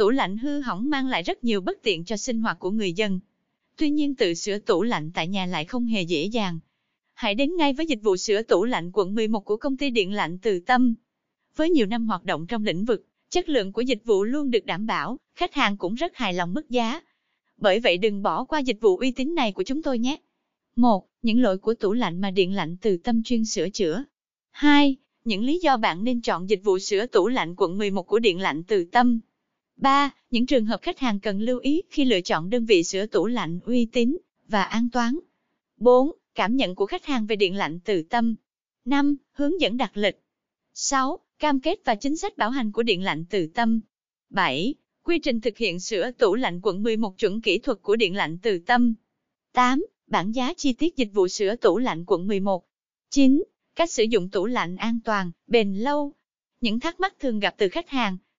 tủ lạnh hư hỏng mang lại rất nhiều bất tiện cho sinh hoạt của người dân. Tuy nhiên tự sửa tủ lạnh tại nhà lại không hề dễ dàng. Hãy đến ngay với dịch vụ sửa tủ lạnh quận 11 của công ty điện lạnh Từ Tâm. Với nhiều năm hoạt động trong lĩnh vực, chất lượng của dịch vụ luôn được đảm bảo, khách hàng cũng rất hài lòng mức giá. Bởi vậy đừng bỏ qua dịch vụ uy tín này của chúng tôi nhé. 1. Những lỗi của tủ lạnh mà điện lạnh Từ Tâm chuyên sửa chữa. 2. Những lý do bạn nên chọn dịch vụ sửa tủ lạnh quận 11 của điện lạnh Từ Tâm. 3. Những trường hợp khách hàng cần lưu ý khi lựa chọn đơn vị sửa tủ lạnh uy tín và an toàn. 4. Cảm nhận của khách hàng về điện lạnh Từ Tâm. 5. Hướng dẫn đặt lịch. 6. Cam kết và chính sách bảo hành của điện lạnh Từ Tâm. 7. Quy trình thực hiện sửa tủ lạnh quận 11 chuẩn kỹ thuật của điện lạnh Từ Tâm. 8. Bản giá chi tiết dịch vụ sửa tủ lạnh quận 11. 9. Cách sử dụng tủ lạnh an toàn, bền lâu. Những thắc mắc thường gặp từ khách hàng,